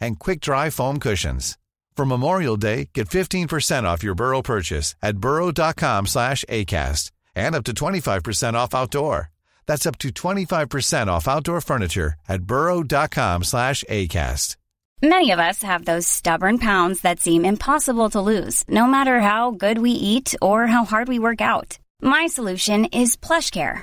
and quick-dry foam cushions. For Memorial Day, get 15% off your Burrow purchase at burrow.com slash ACAST and up to 25% off outdoor. That's up to 25% off outdoor furniture at burrow.com slash ACAST. Many of us have those stubborn pounds that seem impossible to lose, no matter how good we eat or how hard we work out. My solution is PlushCare.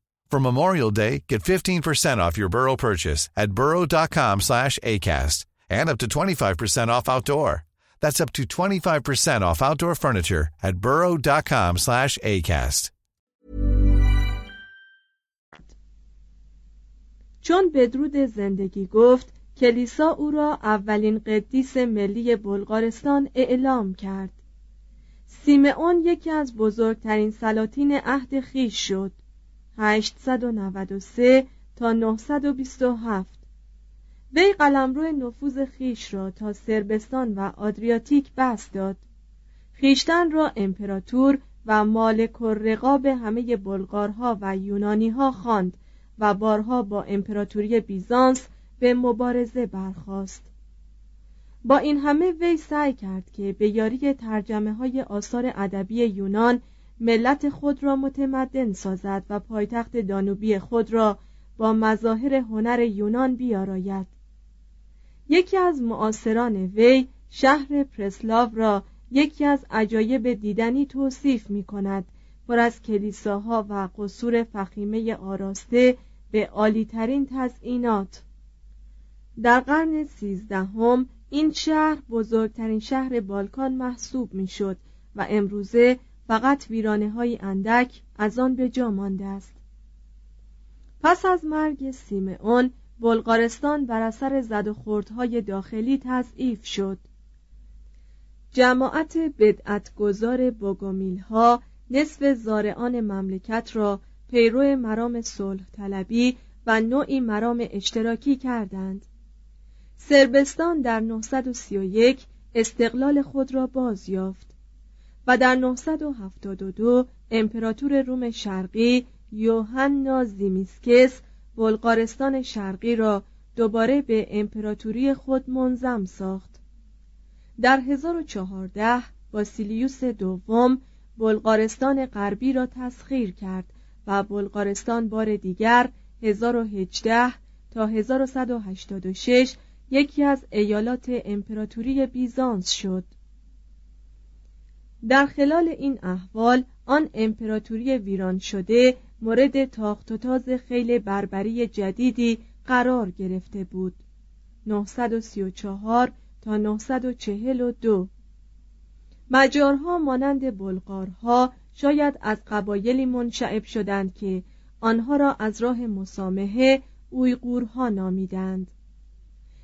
For Memorial Day, get 15% off your Burrow purchase at burrow.com slash ACAST and up to 25% off outdoor. That's up to 25% off outdoor furniture at burrow.com slash ACAST. چون بدرود زندگی گفت کلیسا او را اولین قدیس ملی بلغارستان اعلام کرد سیمئون یکی از بزرگترین سلاطین عهد خیش شد 893 تا 927 وی قلمرو نفوذ خیش را تا سربستان و آدریاتیک بست داد. خیشتن را امپراتور و مالک و رقاب همه بلغارها و یونانیها خواند و بارها با امپراتوری بیزانس به مبارزه برخاست. با این همه وی سعی کرد که به یاری ترجمه های آثار ادبی یونان ملت خود را متمدن سازد و پایتخت دانوبی خود را با مظاهر هنر یونان بیاراید. یکی از معاصران وی شهر پرسلاو را یکی از عجایب دیدنی توصیف می کند. پر از کلیساها و قصور فخیمه آراسته به عالیترین تزئینات. در قرن سیزدهم این شهر بزرگترین شهر بالکان محسوب می‌شد و امروزه فقط ویرانه های اندک از آن به جا مانده است. پس از مرگ سیمئون بلغارستان بر اثر زد و خوردهای داخلی تضعیف شد. جماعت بدعتگذار بوگومیل ها نصف زارعان مملکت را پیرو مرام صلح طلبی و نوعی مرام اشتراکی کردند. سربستان در 931 استقلال خود را باز یافت و در 972 امپراتور روم شرقی یوحنا زیمیسکس بلغارستان شرقی را دوباره به امپراتوری خود منظم ساخت. در 1014 باسیلیوس دوم بلغارستان غربی را تسخیر کرد و بلغارستان بار دیگر 1018 تا 1186 یکی از ایالات امپراتوری بیزانس شد. در خلال این احوال آن امپراتوری ویران شده مورد تاخت و تاز خیل بربری جدیدی قرار گرفته بود. 934 تا 942 مجارها مانند بلغارها شاید از قبایلی منشعب شدند که آنها را از راه مسامحه اویغورها نامیدند.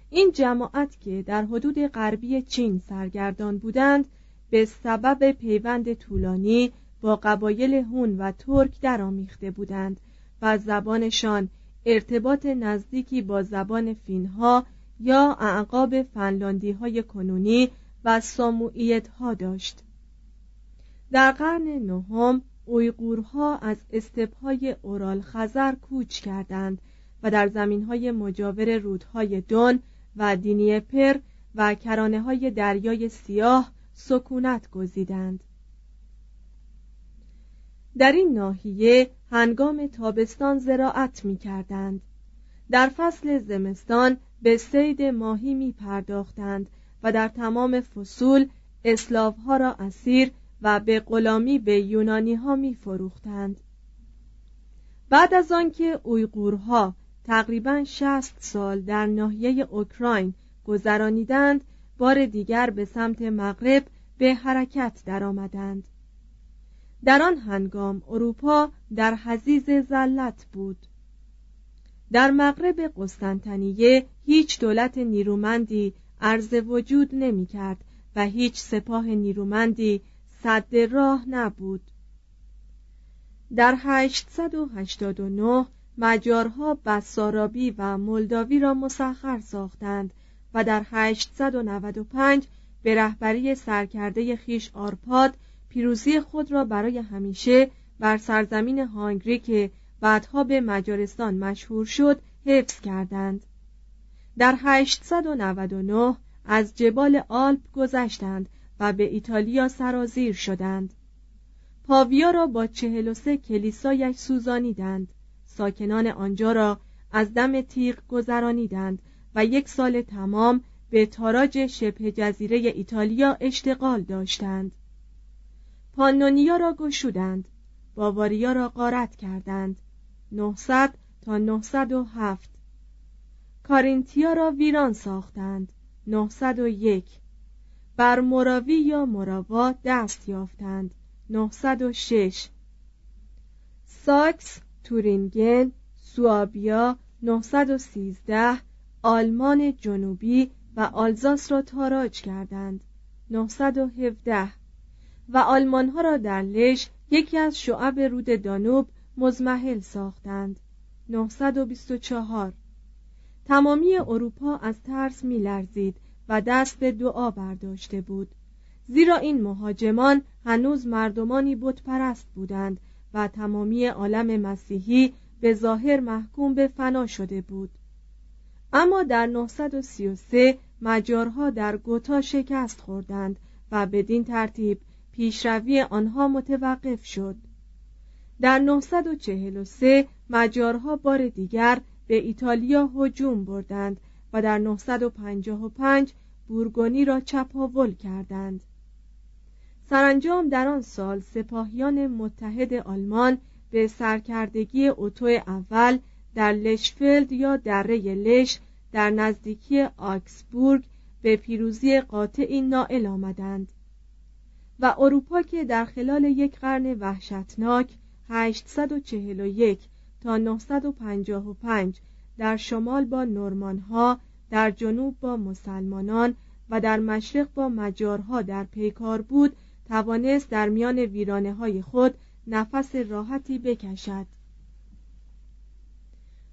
این جماعت که در حدود غربی چین سرگردان بودند به سبب پیوند طولانی با قبایل هون و ترک درآمیخته بودند و زبانشان ارتباط نزدیکی با زبان فینها یا اعقاب فنلاندی های کنونی و ساموئیت ها داشت. در قرن نهم اویغورها از استپهای اورال خزر کوچ کردند و در زمین های مجاور رودهای دون و دینیپر و کرانه های دریای سیاه سکونت گزیدند در این ناحیه هنگام تابستان زراعت می کردند. در فصل زمستان به سید ماهی می پرداختند و در تمام فصول اسلاف ها را اسیر و به غلامی به یونانی ها می فروختند. بعد از آنکه اویغورها تقریبا 60 سال در ناحیه اوکراین گذرانیدند بار دیگر به سمت مغرب به حرکت درآمدند. در آن هنگام اروپا در حزیز زلت بود در مغرب قسطنطنیه هیچ دولت نیرومندی عرض وجود نمی کرد و هیچ سپاه نیرومندی صد راه نبود در 889 مجارها بسارابی و مولداوی را مسخر ساختند و در 895 به رهبری سرکرده خیش آرپاد پیروزی خود را برای همیشه بر سرزمین هانگری که بعدها به مجارستان مشهور شد حفظ کردند. در 899 از جبال آلپ گذشتند و به ایتالیا سرازیر شدند. پاویا را با چهل و سه کلیسایش سوزانیدند. ساکنان آنجا را از دم تیغ گذرانیدند و یک سال تمام به تاراج شبه جزیره ایتالیا اشتغال داشتند. پانونیا را گشودند. باواریا را غارت کردند. 900 تا 907 کارینتیا را ویران ساختند. 901 بر مراوی یا مراوا دست یافتند. 906 ساکس تورینگن سوابیا 913 آلمان جنوبی و آلزاس را تاراج کردند. 917 و آلمان ها را در لش یکی از شعب رود دانوب مزمحل ساختند. 924 تمامی اروپا از ترس میلرزید و دست به دعا برداشته بود. زیرا این مهاجمان هنوز مردمانی بتپرست بودند و تمامی عالم مسیحی به ظاهر محکوم به فنا شده بود. اما در 933 مجارها در گوتا شکست خوردند و بدین ترتیب پیشروی آنها متوقف شد. در 943 مجارها بار دیگر به ایتالیا هجوم بردند و در 955 بورگونی را چپاول کردند. سرانجام در آن سال سپاهیان متحد آلمان به سرکردگی اوتو اول در لشفلد یا دره لش در نزدیکی آکسبورگ به پیروزی قاطعی نائل آمدند و اروپا که در خلال یک قرن وحشتناک 841 تا 955 در شمال با نورمانها در جنوب با مسلمانان و در مشرق با مجارها در پیکار بود توانست در میان ویرانه های خود نفس راحتی بکشد.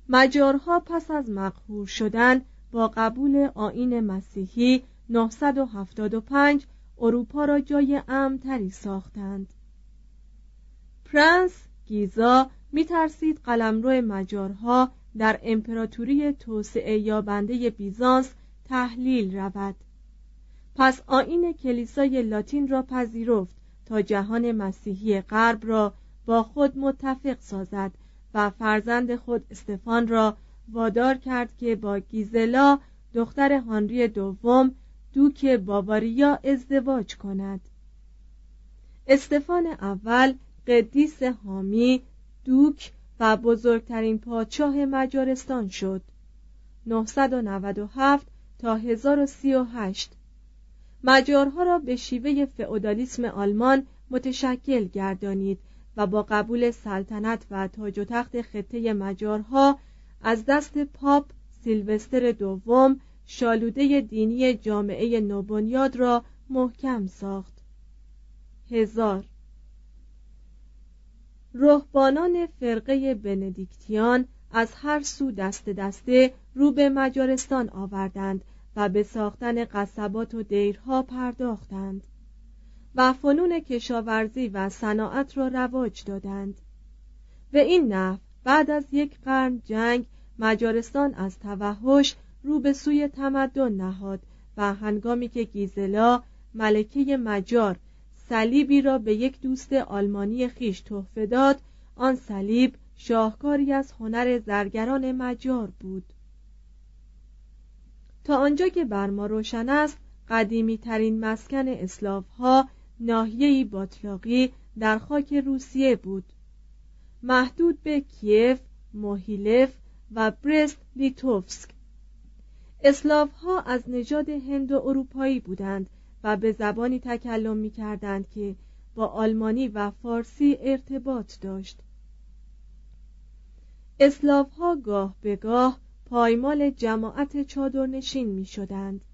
مجارها پس از مقهور شدن با قبول آین مسیحی 975 اروپا را جای امتری ساختند. پرنس گیزا میترسید قلمرو مجارها در امپراتوری توسعه یابنده بیزانس تحلیل رود. پس آین کلیسای لاتین را پذیرفت تا جهان مسیحی غرب را با خود متفق سازد و فرزند خود استفان را وادار کرد که با گیزلا دختر هانری دوم دوک باواریا ازدواج کند. استفان اول قدیس حامی دوک و بزرگترین پادشاه مجارستان شد. 997 تا 1038 مجارها را به شیوه فئودالیسم آلمان متشکل گردانید و با قبول سلطنت و تاج و تخت خطه مجارها از دست پاپ سیلوستر دوم شالوده دینی جامعه نوبنیاد را محکم ساخت. هزار. رهبانان فرقه بندیکتیان از هر سو دست دسته رو به مجارستان آوردند و به ساختن قصبات و دیرها پرداختند. و فنون کشاورزی و صناعت را رواج دادند. به این نحو بعد از یک قرن جنگ مجارستان از توحش رو به سوی تمدن نهاد و هنگامی که گیزلا ملکه مجار صلیبی را به یک دوست آلمانی خیش تحفه داد آن صلیب شاهکاری از هنر زرگران مجار بود. تا آنجا که بر ما روشن است قدیمی ترین مسکن اسلاف ها ناحیه‌ای باطلاقی در خاک روسیه بود. محدود به کیف، موهیلف و برست لیتوفسک. اسلاف ها از نژاد هند و اروپایی بودند و به زبانی تکلم می کردند که با آلمانی و فارسی ارتباط داشت. اسلاف ها گاه به گاه پایمال جماعت چادرنشین می شدند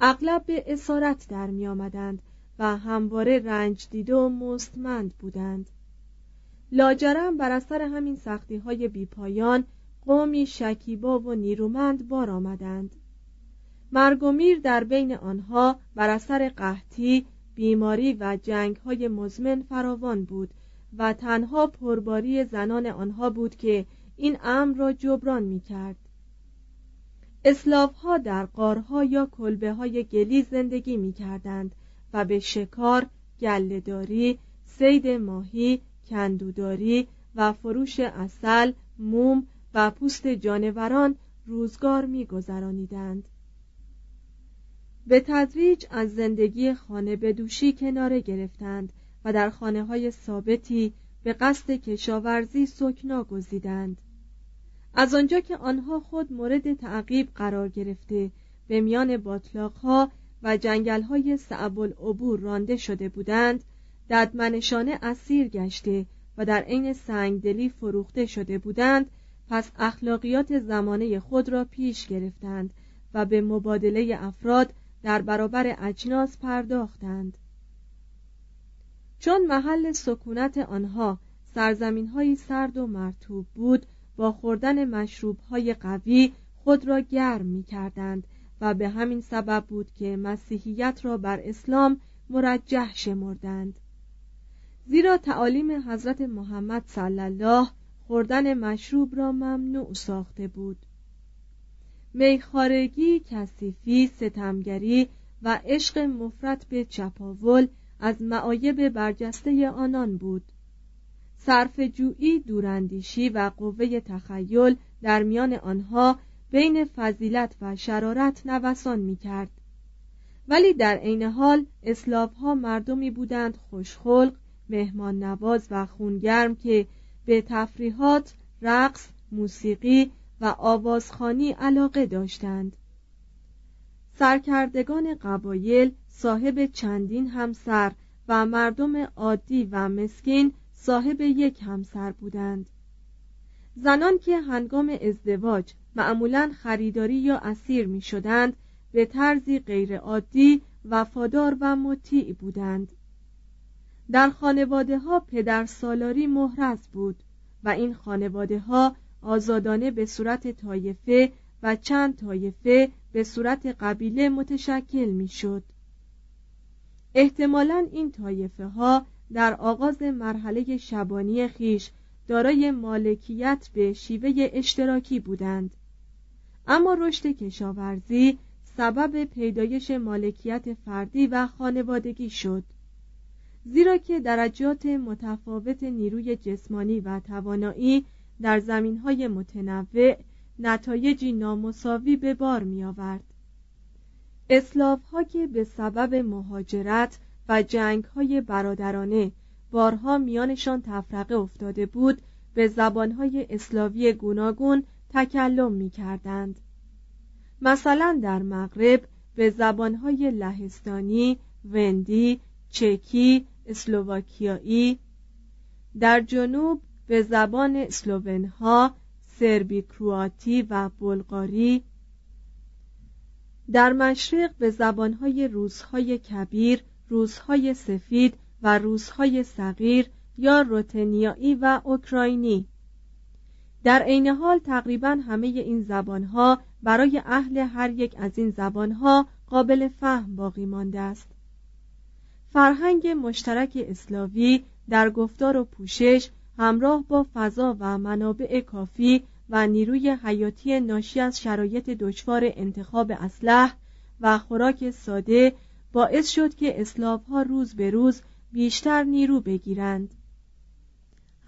اغلب به اسارت در می آمدند و همواره رنج دیده و مستمند بودند. لاجرم بر اثر همین سختی های بیپایان قومی شکیبا و نیرومند بار آمدند. مرگ و میر در بین آنها بر اثر قحطی بیماری و جنگ های مزمن فراوان بود و تنها پرباری زنان آنها بود که این امر را جبران می کرد اسلاف ها در قارها یا کلبه های گلی زندگی می کردند و به شکار، گلهداری، سید ماهی، کندوداری و فروش اصل، موم و پوست جانوران روزگار می گذرانیدند. به تدریج از زندگی خانه به دوشی کناره گرفتند و در خانه های ثابتی به قصد کشاورزی سکنا گزیدند از آنجا که آنها خود مورد تعقیب قرار گرفته به میان باطلاقها و جنگل های سعب العبور رانده شده بودند ددمنشانه اسیر گشته و در عین سنگدلی فروخته شده بودند پس اخلاقیات زمانه خود را پیش گرفتند و به مبادله افراد در برابر اجناس پرداختند. چون محل سکونت آنها سرزمین های سرد و مرتوب بود با خوردن مشروب های قوی خود را گرم می کردند و به همین سبب بود که مسیحیت را بر اسلام مرجح شمردند. زیرا تعالیم حضرت محمد صلی الله خوردن مشروب را ممنوع ساخته بود. میخارگی، کثیفی، ستمگری و عشق مفرت به چپاول از معایب برجسته آنان بود. صرف جویی دوراندیشی و قوه تخیل در میان آنها بین فضیلت و شرارت نوسان می کرد ولی در عین حال اسلاف ها مردمی بودند خوشخلق مهمان نواز و خونگرم که به تفریحات رقص موسیقی و آوازخانی علاقه داشتند. سرکردگان قبایل صاحب چندین همسر و مردم عادی و مسکین صاحب یک همسر بودند. زنان که هنگام ازدواج معمولا خریداری یا اسیر می شدند به طرزی غیرعادی وفادار و مطیع بودند در خانواده ها پدر سالاری محرز بود و این خانواده ها آزادانه به صورت طایفه و چند طایفه به صورت قبیله متشکل می شد. احتمالا این طایفه ها در آغاز مرحله شبانی خیش دارای مالکیت به شیوه اشتراکی بودند اما رشد کشاورزی سبب پیدایش مالکیت فردی و خانوادگی شد زیرا که درجات متفاوت نیروی جسمانی و توانایی در زمین های متنوع نتایجی نامساوی به بار می آورد. ها که به سبب مهاجرت و جنگ های برادرانه بارها میانشان تفرقه افتاده بود به زبانهای اسلاوی گوناگون تکلم می کردند. مثلا در مغرب به زبانهای لهستانی، وندی، چکی، اسلوواکیایی در جنوب به زبان اسلوونها، سربی کرواتی و بلغاری در مشرق به زبانهای روزهای کبیر، روزهای سفید و روزهای صغیر یا روتنیایی و اوکراینی. در عین حال تقریبا همه این زبانها برای اهل هر یک از این زبانها قابل فهم باقی مانده است. فرهنگ مشترک اسلاوی در گفتار و پوشش همراه با فضا و منابع کافی و نیروی حیاتی ناشی از شرایط دشوار انتخاب اسلح و خوراک ساده باعث شد که اسلاف ها روز به روز بیشتر نیرو بگیرند.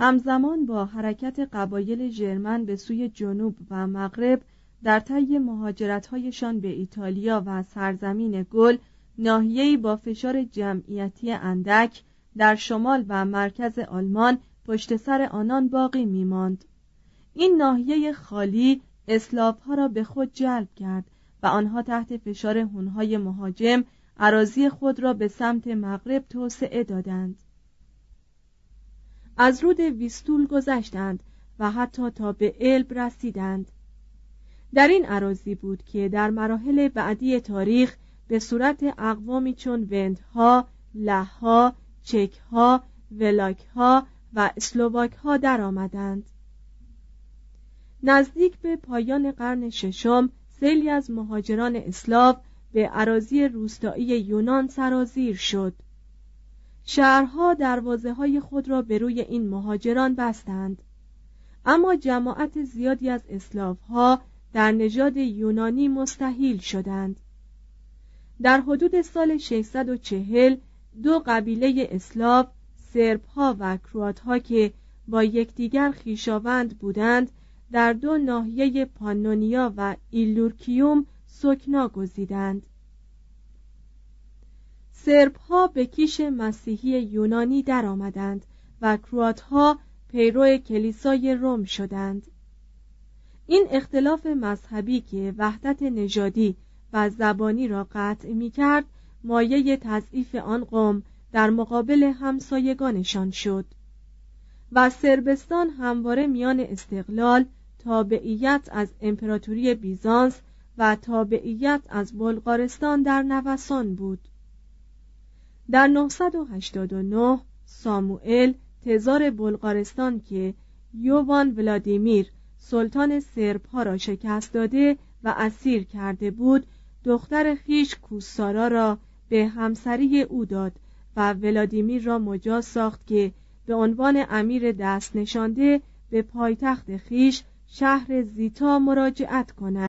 همزمان با حرکت قبایل ژرمن به سوی جنوب و مغرب در طی مهاجرتهایشان به ایتالیا و سرزمین گل ناحیه‌ای با فشار جمعیتی اندک در شمال و مرکز آلمان پشت سر آنان باقی میماند. این ناحیه خالی اسلاف ها را به خود جلب کرد و آنها تحت فشار هونهای مهاجم عراضی خود را به سمت مغرب توسعه دادند از رود ویستول گذشتند و حتی تا به الب رسیدند در این عراضی بود که در مراحل بعدی تاریخ به صورت اقوامی چون وندها، لهها، چکها، ولاکها و اسلوواکها در آمدند. نزدیک به پایان قرن ششم سیلی از مهاجران اسلاو به عراضی روستایی یونان سرازیر شد. شهرها دروازه های خود را به روی این مهاجران بستند. اما جماعت زیادی از اسلاوها در نژاد یونانی مستحیل شدند. در حدود سال 640 دو قبیله اسلاو سرب ها و کروات ها که با یکدیگر خویشاوند بودند در دو ناحیه پانونیا و ایلوریکوم سکنا گزیدند سرب ها به کیش مسیحی یونانی درآمدند و کروات ها پیرو کلیسای روم شدند. این اختلاف مذهبی که وحدت نژادی و زبانی را قطع می کرد مایه تضعیف آن قوم در مقابل همسایگانشان شد و سربستان همواره میان استقلال تابعیت از امپراتوری بیزانس و تابعیت از بلغارستان در نوسان بود. در 989 ساموئل تزار بلغارستان که یووان ولادیمیر سلطان سرب ها را شکست داده و اسیر کرده بود دختر خیش کوسارا را به همسری او داد و ولادیمیر را مجاز ساخت که به عنوان امیر دست نشانده به پایتخت خیش شهر زیتا مراجعت کند.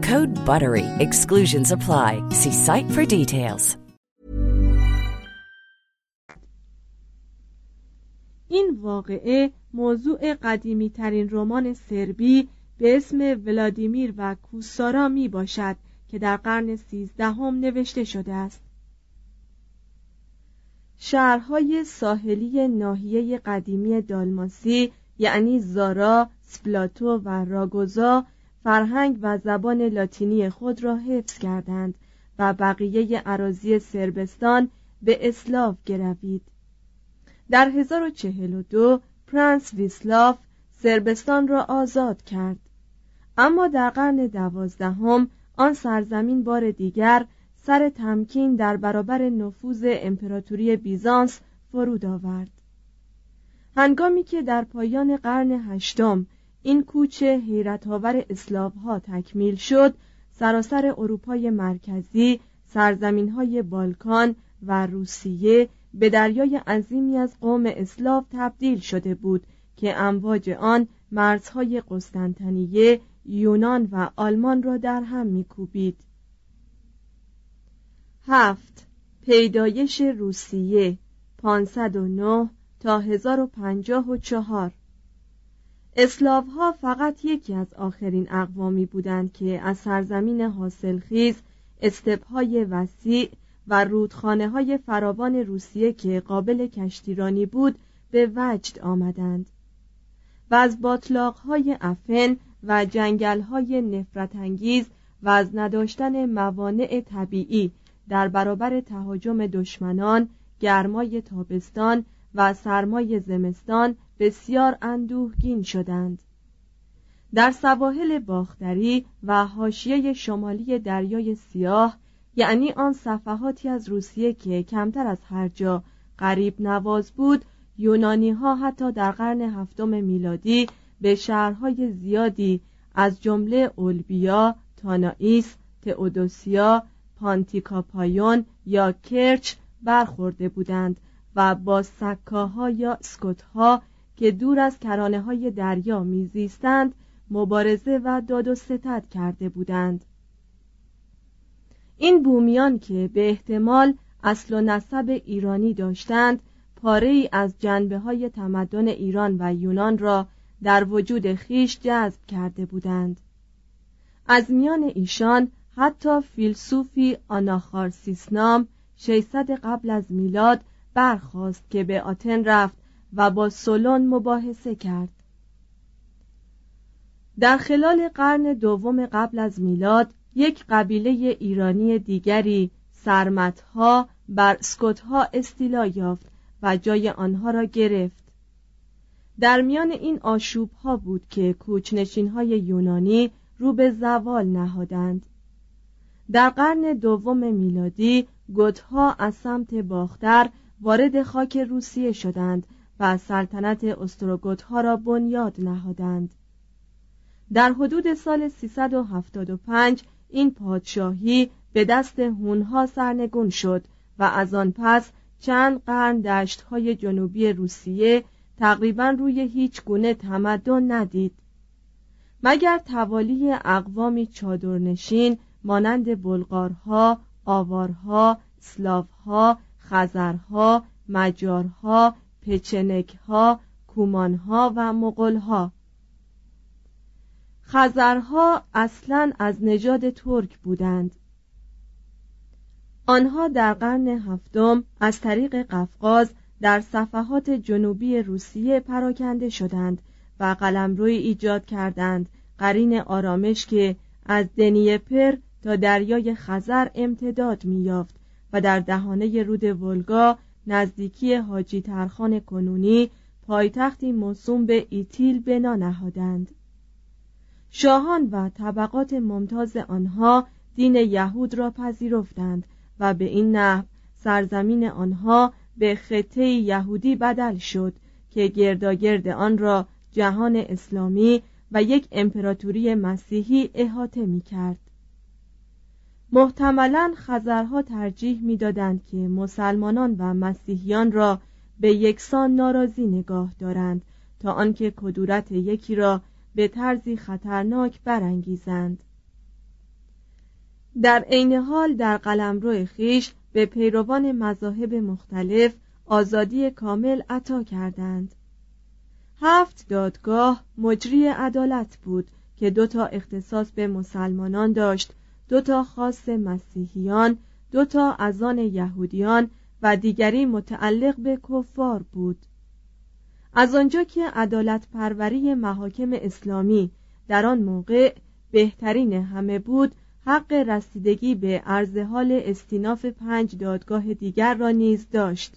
Code BUTTERY. Exclusions apply. See site for details. این واقعه موضوع قدیمی ترین رمان سربی به اسم ولادیمیر و کوسارا می باشد که در قرن سیزدهم نوشته شده است. شهرهای ساحلی ناحیه قدیمی دالماسی یعنی زارا، سپلاتو و راگوزا فرهنگ و زبان لاتینی خود را حفظ کردند و بقیه عراضی سربستان به اسلاو گروید. در 1042 پرنس ویسلاو سربستان را آزاد کرد اما در قرن دوازدهم آن سرزمین بار دیگر سر تمکین در برابر نفوذ امپراتوری بیزانس فرود آورد هنگامی که در پایان قرن هشتم این کوچ حیرت‌آور اسلاوها تکمیل شد سراسر اروپای مرکزی سرزمین های بالکان و روسیه به دریای عظیمی از قوم اسلاف تبدیل شده بود که امواج آن مرزهای قسطنطنیه یونان و آلمان را در هم میکوبید. هفت. پیدایش روسیه 509 تا 1054 اسلاف ها فقط یکی از آخرین اقوامی بودند که از سرزمین حاصلخیز استپهای وسیع و رودخانه های فراوان روسیه که قابل کشتیرانی بود به وجد آمدند. و از باطلاق های افن و جنگل های نفرت انگیز و از نداشتن موانع طبیعی در برابر تهاجم دشمنان گرمای تابستان و سرمای زمستان بسیار اندوهگین شدند. در سواحل باختری و حاشیه شمالی دریای سیاه یعنی آن صفحاتی از روسیه که کمتر از هر جا قریب نواز بود یونانی ها حتی در قرن هفتم میلادی به شهرهای زیادی از جمله اولبیا، تانائیس، تئودوسیا، پانتیکاپایون یا کرچ برخورده بودند و با سکاها یا سکوتها که دور از کرانه های دریا میزیستند مبارزه و داد و ستد کرده بودند. این بومیان که به احتمال اصل و نسب ایرانی داشتند پاره ای از جنبه های تمدن ایران و یونان را در وجود خیش جذب کرده بودند. از میان ایشان حتی فیلسوفی آناخارسیس نام 600 قبل از میلاد برخواست که به آتن رفت و با سولون مباحثه کرد. در خلال قرن دوم قبل از میلاد یک قبیله ایرانی دیگری سرمتها بر سکوتها استیلا یافت و جای آنها را گرفت. در میان این آشوب ها بود که کوچنشین های یونانی رو به زوال نهادند. در قرن دوم میلادی گوتها از سمت باختر وارد خاک روسیه شدند و سلطنت استروگوت را بنیاد نهادند. در حدود سال 375 این پادشاهی به دست هونها سرنگون شد و از آن پس چند قرن دشتهای جنوبی روسیه تقریبا روی هیچ گونه تمدن ندید. مگر توالی اقوامی چادرنشین مانند بلغارها، آوارها، سلاوها، خزرها، مجارها، پچنکها، کومانها و مغلها خزرها اصلا از نژاد ترک بودند. آنها در قرن هفتم از طریق قفقاز در صفحات جنوبی روسیه پراکنده شدند و قلمروی ایجاد کردند. قرین آرامش که از دنیپر تا دریای خزر امتداد میافت و در دهانه رود ولگا نزدیکی حاجی ترخان کنونی پایتختی موسوم به ایتیل بنا نهادند شاهان و طبقات ممتاز آنها دین یهود را پذیرفتند و به این نحو سرزمین آنها به خطه یهودی بدل شد که گرداگرد آن را جهان اسلامی و یک امپراتوری مسیحی احاطه می کرد. محتملا خزرها ترجیح می‌دادند که مسلمانان و مسیحیان را به یکسان ناراضی نگاه دارند تا آنکه کدورت یکی را به طرزی خطرناک برانگیزند. در عین حال در قلمرو خیش به پیروان مذاهب مختلف آزادی کامل عطا کردند. هفت دادگاه مجری عدالت بود که دو تا اختصاص به مسلمانان داشت دو تا خاص مسیحیان دو تا از آن یهودیان و دیگری متعلق به کفار بود. از آنجا که عدالت پروری محاکم اسلامی در آن موقع بهترین همه بود حق رسیدگی به عرض حال استیناف پنج دادگاه دیگر را نیز داشت.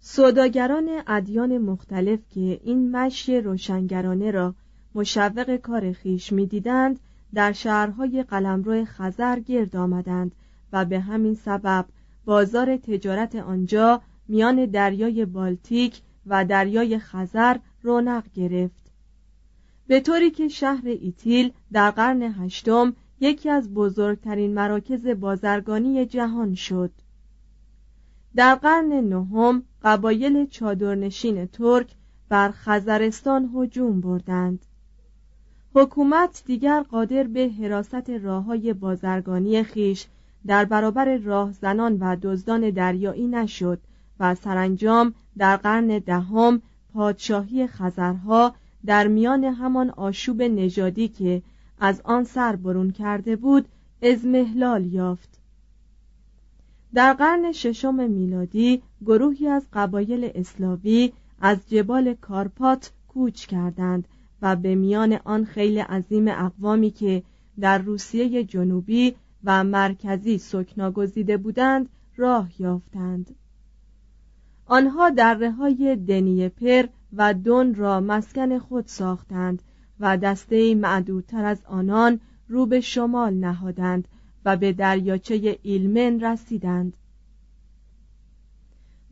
سوداگران ادیان مختلف که این مشی روشنگرانه را مشوق کار خیش می‌دیدند در شهرهای قلمرو خزر گرد آمدند و به همین سبب بازار تجارت آنجا میان دریای بالتیک و دریای خزر رونق گرفت. به طوری که شهر ایتیل در قرن هشتم یکی از بزرگترین مراکز بازرگانی جهان شد. در قرن نهم قبایل چادرنشین ترک بر خزرستان هجوم بردند. حکومت دیگر قادر به حراست راههای بازرگانی خیش در برابر راهزنان و دزدان دریایی نشد و سرانجام در قرن دهم پادشاهی خزرها در میان همان آشوب نژادی که از آن سر برون کرده بود ازمهلال یافت. در قرن ششم میلادی گروهی از قبایل اسلاوی از جبال کارپات کوچ کردند و به میان آن خیلی عظیم اقوامی که در روسیه جنوبی و مرکزی سکنا گزیده بودند راه یافتند. آنها دره های دنیپر و دون را مسکن خود ساختند و دسته معدودتر از آنان رو به شمال نهادند و به دریاچه ایلمن رسیدند.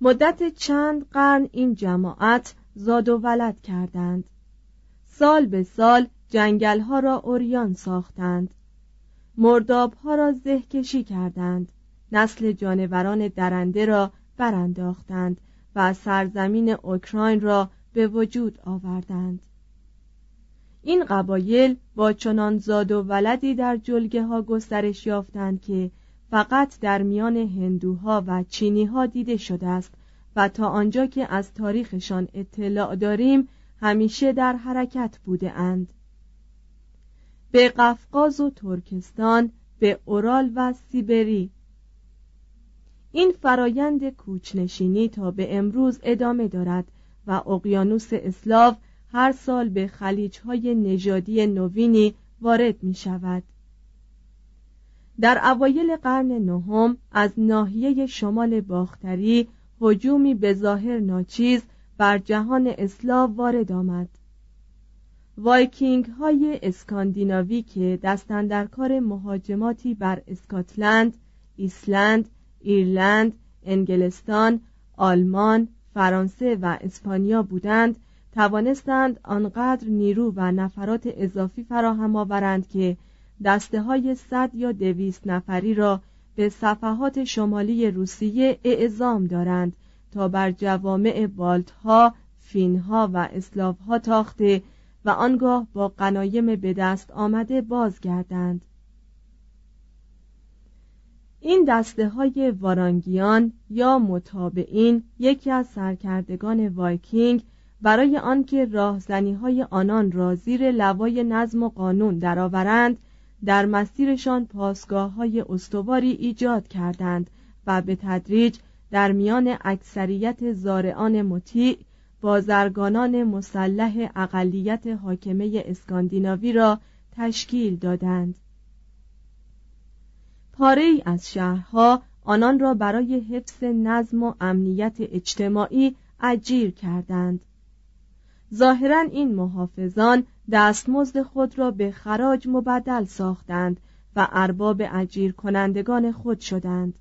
مدت چند قرن این جماعت زاد و ولد کردند. سال به سال جنگل ها را اوریان ساختند. مرداب ها را زهکشی کردند. نسل جانوران درنده را برانداختند و سرزمین اوکراین را به وجود آوردند. این قبایل با چنان زاد و ولدی در جلگه ها گسترش یافتند که فقط در میان هندوها و چینیها دیده شده است و تا آنجا که از تاریخشان اطلاع داریم همیشه در حرکت بوده اند. به قفقاز و ترکستان به اورال و سیبری. این فرایند کوچنشینی تا به امروز ادامه دارد و اقیانوس اسلاو هر سال به خلیجهای نژادی نوینی وارد می شود در اوایل قرن نهم از ناحیه شمال باختری هجومی به ظاهر ناچیز بر جهان اسلاو وارد آمد. وایکینگ های اسکاندیناوی که دست اندر کار مهاجماتی بر اسکاتلند، ایسلند، ایرلند، انگلستان، آلمان، فرانسه و اسپانیا بودند توانستند آنقدر نیرو و نفرات اضافی فراهم آورند که دسته های صد یا دویست نفری را به صفحات شمالی روسیه اعزام دارند. تا بر جوامع بالتها، فینها و اسلافها تاخته و آنگاه با قنایم به دست آمده بازگردند. این دسته های وارانگیان یا متابعین یکی از سرکردگان وایکینگ برای آنکه راهزنی های آنان را زیر لوای نظم و قانون درآورند در مسیرشان پاسگاه های استواری ایجاد کردند و به تدریج در میان اکثریت زارعان مطیع بازرگانان مسلح اقلیت حاکمه اسکاندیناوی را تشکیل دادند. پاره از شهرها آنان را برای حفظ نظم و امنیت اجتماعی اجیر کردند. ظاهرا این محافظان دستمزد خود را به خراج مبدل ساختند و ارباب اجیر کنندگان خود شدند.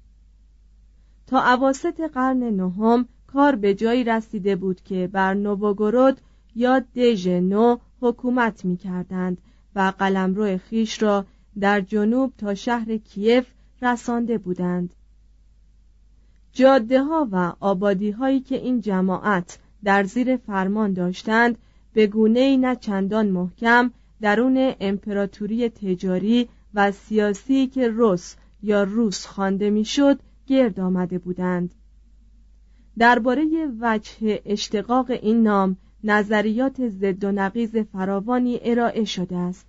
تا عواست قرن نهم کار به جایی رسیده بود که بر نووگورود یا دژ نو حکومت می کردند و قلمرو خیش را در جنوب تا شهر کیف رسانده بودند. جاده ها و آبادی هایی که این جماعت در زیر فرمان داشتند به گونه نه چندان محکم درون امپراتوری تجاری و سیاسی که روس یا روس خوانده می‌شد گرد آمده بودند. درباره وجه اشتقاق این نام نظریات ضد و نقیز فراوانی ارائه شده است.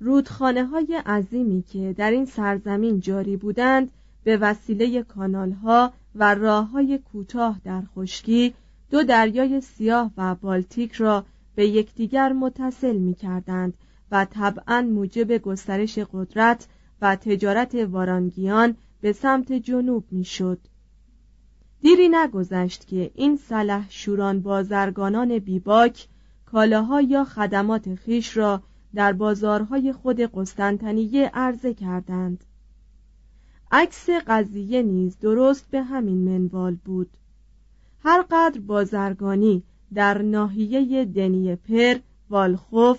رودخانه های عظیمی که در این سرزمین جاری بودند به وسیله کانال ها و راه های کوتاه در خشکی دو دریای سیاه و بالتیک را به یکدیگر متصل می کردند و طبعا موجب گسترش قدرت و تجارت وارانگیان به سمت جنوب می‌شد. دیری نگذشت که این سلح شوران بازرگانان بیباک کالاها یا خدمات خیش را در بازارهای خود قسطنطنیه عرضه کردند عکس قضیه نیز درست به همین منوال بود هر قدر بازرگانی در ناحیه دنی پر، والخوف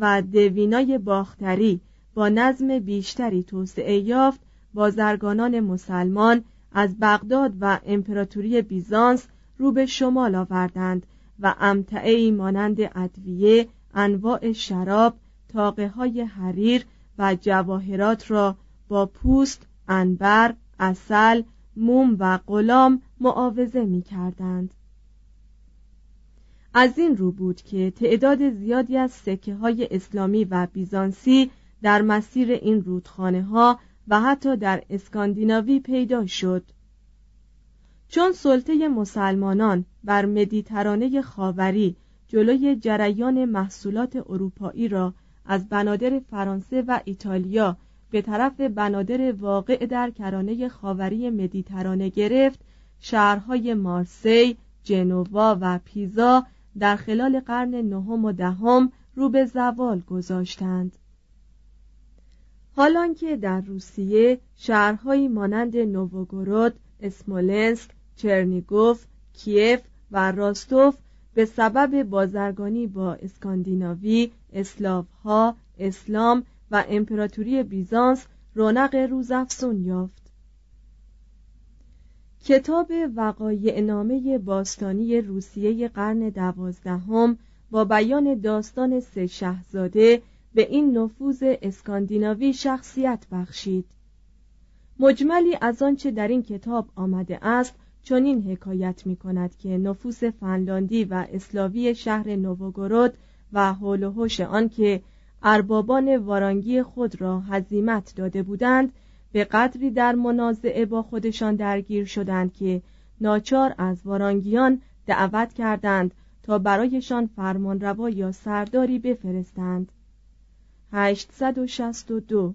و دوینای باختری با نظم بیشتری توسعه یافت بازرگانان مسلمان از بغداد و امپراتوری بیزانس رو به شمال آوردند و امتعه مانند ادویه انواع شراب تاقه های حریر و جواهرات را با پوست، انبر، اصل، موم و غلام معاوضه می کردند. از این رو بود که تعداد زیادی از سکه های اسلامی و بیزانسی در مسیر این رودخانه ها و حتی در اسکاندیناوی پیدا شد. چون سلطه مسلمانان بر مدیترانه خاوری جلوی جریان محصولات اروپایی را از بنادر فرانسه و ایتالیا به طرف بنادر واقع در کرانه خاوری مدیترانه گرفت شهرهای مارسی، جنوا و پیزا در خلال قرن نهم و دهم رو به زوال گذاشتند. حالانکه در روسیه شهرهایی مانند نووگورود، اسمولنسک، چرنیگوف، کیف و راستوف به سبب بازرگانی با اسکاندیناوی، اسلاوها، اسلام و امپراتوری بیزانس رونق روزافزون یافت. کتاب وقایع نامه باستانی روسیه قرن دوازدهم با بیان داستان سه شهزاده به این نفوذ اسکاندیناوی شخصیت بخشید. مجملی از آنچه در این کتاب آمده است چنین حکایت می کند که نفوس فنلاندی و اسلاوی شهر نووگورود و حول و حوش آنکه اربابان وارانگی خود را هزیمت داده بودند به قدری در منازعه با خودشان درگیر شدند که ناچار از وارانگیان دعوت کردند تا برایشان فرمانروا یا سرداری بفرستند. 862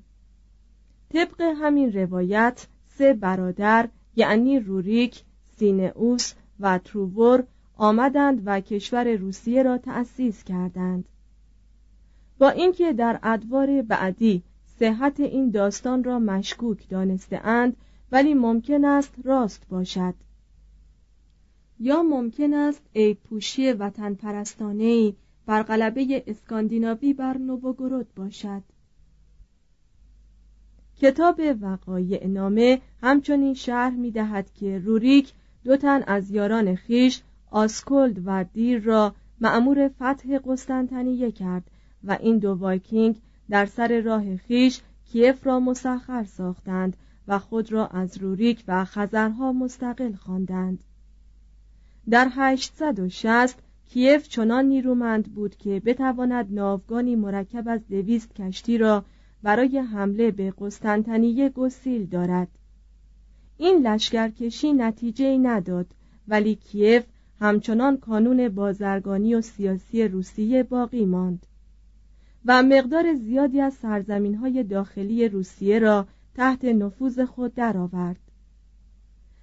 طبق همین روایت سه برادر یعنی روریک، سینئوس و تروور آمدند و کشور روسیه را تأسیس کردند. با اینکه در ادوار بعدی صحت این داستان را مشکوک دانسته اند ولی ممکن است راست باشد. یا ممکن است عیب پوشی وطن پرستانه بر غلبه اسکاندیناوی بر نووگورود باشد کتاب وقایع نامه همچنین شرح می دهد که روریک دو تن از یاران خیش آسکولد و دیر را مأمور فتح قسطنطنیه کرد و این دو وایکینگ در سر راه خویش کیف را مسخر ساختند و خود را از روریک و خزرها مستقل خواندند. در 860 کیف چنان نیرومند بود که بتواند ناوگانی مرکب از دویست کشتی را برای حمله به قسطنطنیه گسیل دارد این لشکرکشی نتیجه نداد ولی کیف همچنان کانون بازرگانی و سیاسی روسیه باقی ماند و مقدار زیادی از سرزمین های داخلی روسیه را تحت نفوذ خود درآورد.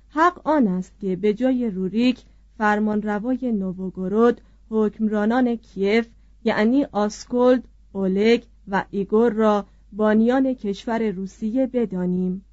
حق آن است که به جای روریک فرمانروای نووگورود حکمرانان کیف یعنی آسکولد، اولگ و ایگور را بانیان کشور روسیه بدانیم.